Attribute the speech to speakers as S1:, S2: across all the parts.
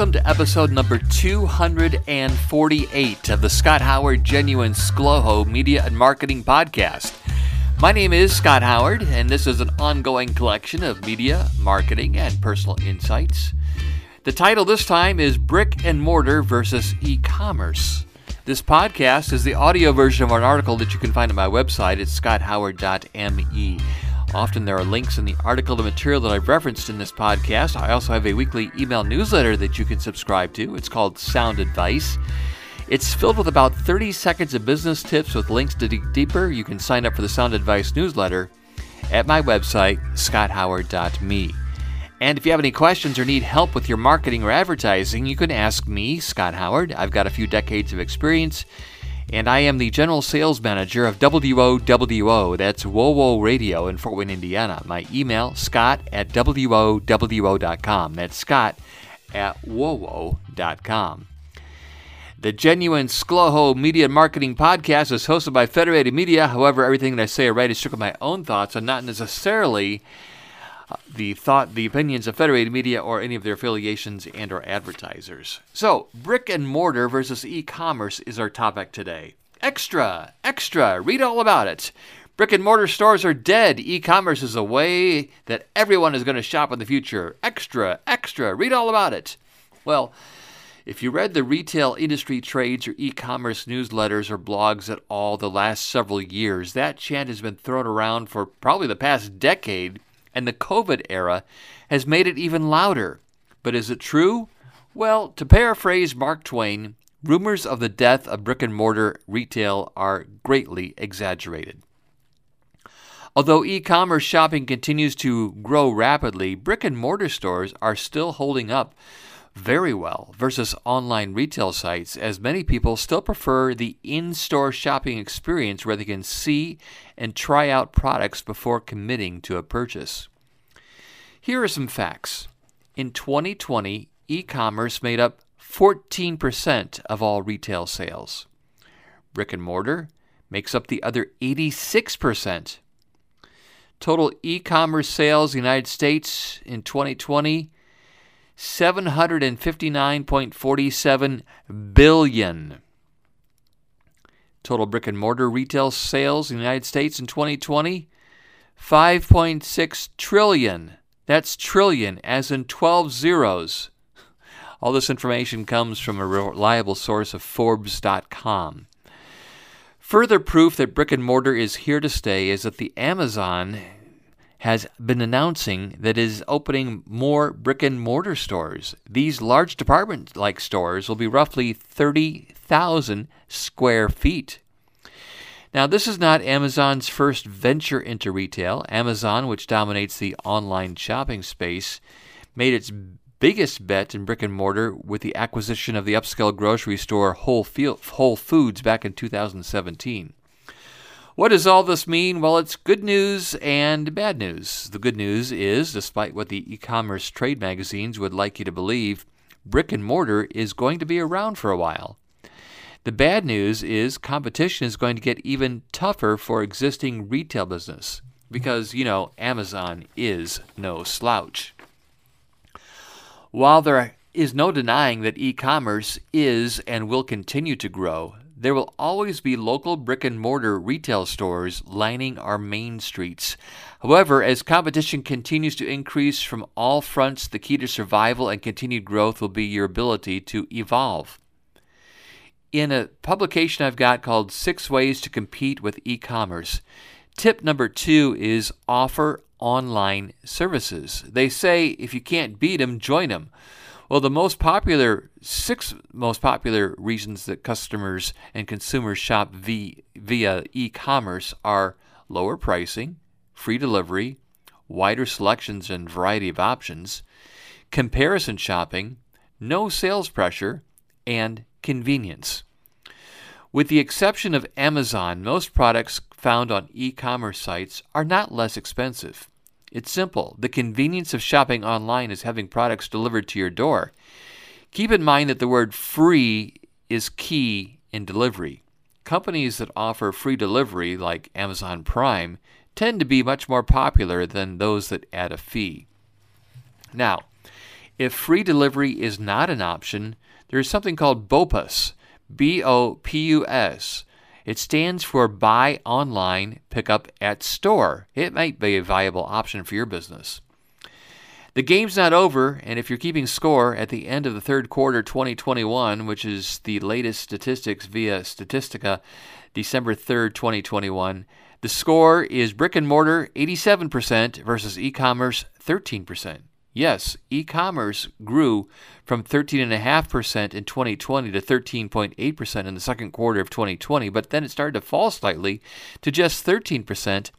S1: welcome to episode number 248 of the Scott Howard Genuine SCLOHO Media and Marketing Podcast. My name is Scott Howard, and this is an ongoing collection of media, marketing, and personal insights. The title this time is Brick and Mortar versus E Commerce. This podcast is the audio version of an article that you can find on my website at scotthoward.me. Often there are links in the article to material that I've referenced in this podcast. I also have a weekly email newsletter that you can subscribe to. It's called Sound Advice. It's filled with about 30 seconds of business tips with links to dig deeper. You can sign up for the Sound Advice newsletter at my website, scotthoward.me. And if you have any questions or need help with your marketing or advertising, you can ask me, Scott Howard. I've got a few decades of experience and I am the general sales manager of WOWO. That's WOWO Radio in Fort Wayne, Indiana. My email, scott at WOWO.com. That's scott at WOWO.com. The Genuine SCLOHO Media Marketing Podcast is hosted by Federated Media. However, everything that I say or write is strictly my own thoughts and not necessarily the thought, the opinions of Federated Media or any of their affiliations and or advertisers. So, brick and mortar versus e-commerce is our topic today. Extra, extra, read all about it. Brick and mortar stores are dead. E-commerce is a way that everyone is going to shop in the future. Extra, extra, read all about it. Well, if you read the retail industry trades or e commerce newsletters or blogs at all the last several years, that chant has been thrown around for probably the past decade and the COVID era has made it even louder. But is it true? Well, to paraphrase Mark Twain, rumors of the death of brick and mortar retail are greatly exaggerated. Although e commerce shopping continues to grow rapidly, brick and mortar stores are still holding up very well versus online retail sites, as many people still prefer the in store shopping experience where they can see and try out products before committing to a purchase. Here are some facts. In 2020, e commerce made up 14% of all retail sales. Brick and mortar makes up the other 86%. Total e commerce sales in the United States in 2020 759.47 billion. Total brick and mortar retail sales in the United States in 2020 5.6 trillion. That's trillion as in 12 zeros. All this information comes from a reliable source of Forbes.com. Further proof that brick and mortar is here to stay is that the Amazon has been announcing that it is opening more brick and mortar stores. These large department like stores will be roughly 30,000 square feet. Now, this is not Amazon's first venture into retail. Amazon, which dominates the online shopping space, made its biggest bet in brick and mortar with the acquisition of the upscale grocery store Whole, Foods back in 2017. What does all this mean? Well, it's good news and bad news. The good news is, despite what the e commerce trade magazines would like you to believe, brick and mortar is going to be around for a while. The bad news is competition is going to get even tougher for existing retail business because, you know, Amazon is no slouch. While there is no denying that e commerce is and will continue to grow, there will always be local brick and mortar retail stores lining our main streets. However, as competition continues to increase from all fronts, the key to survival and continued growth will be your ability to evolve. In a publication I've got called Six Ways to Compete with E Commerce, tip number two is offer online services. They say if you can't beat them, join them. Well, the most popular six most popular reasons that customers and consumers shop via, via e-commerce are lower pricing, free delivery, wider selections and variety of options, comparison shopping, no sales pressure, and convenience. With the exception of Amazon, most products found on e commerce sites are not less expensive. It's simple. The convenience of shopping online is having products delivered to your door. Keep in mind that the word free is key in delivery. Companies that offer free delivery, like Amazon Prime, tend to be much more popular than those that add a fee. Now, If free delivery is not an option, there is something called BOPUS, B O P U S. It stands for Buy Online, Pick Up at Store. It might be a viable option for your business. The game's not over, and if you're keeping score at the end of the third quarter 2021, which is the latest statistics via Statistica, December 3rd, 2021, the score is brick and mortar 87% versus e commerce 13%. Yes, e commerce grew from 13.5% in 2020 to 13.8% in the second quarter of 2020, but then it started to fall slightly to just 13%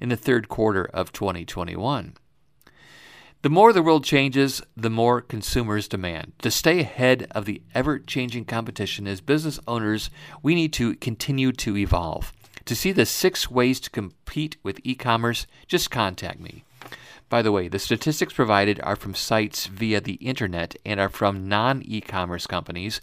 S1: in the third quarter of 2021. The more the world changes, the more consumers demand. To stay ahead of the ever changing competition as business owners, we need to continue to evolve. To see the six ways to compete with e commerce, just contact me. By the way, the statistics provided are from sites via the internet and are from non e commerce companies.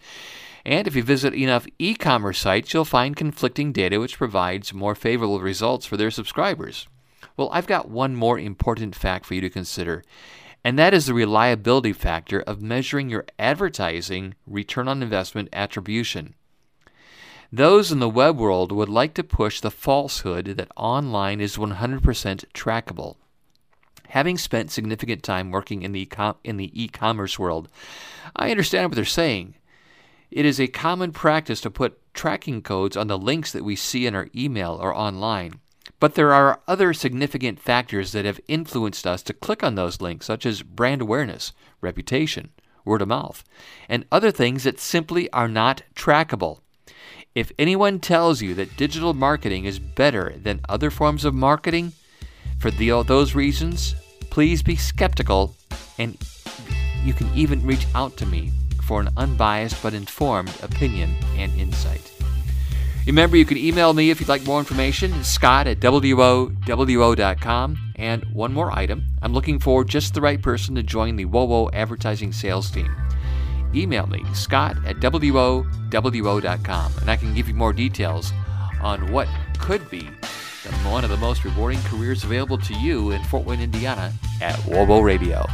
S1: And if you visit enough e commerce sites, you'll find conflicting data which provides more favorable results for their subscribers. Well, I've got one more important fact for you to consider, and that is the reliability factor of measuring your advertising return on investment attribution. Those in the web world would like to push the falsehood that online is 100% trackable. Having spent significant time working in the in the e-commerce world, I understand what they're saying. It is a common practice to put tracking codes on the links that we see in our email or online. But there are other significant factors that have influenced us to click on those links, such as brand awareness, reputation, word of mouth, and other things that simply are not trackable. If anyone tells you that digital marketing is better than other forms of marketing, for the, those reasons, please be skeptical and you can even reach out to me for an unbiased but informed opinion and insight. Remember, you can email me if you'd like more information, scott at WOWO.com. And one more item I'm looking for just the right person to join the WOWO advertising sales team. Email me, scott at WOWO.com, and I can give you more details on what could be one of the most rewarding careers available to you in Fort Wayne, Indiana at WOWO Radio.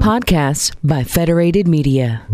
S2: Podcasts by Federated Media.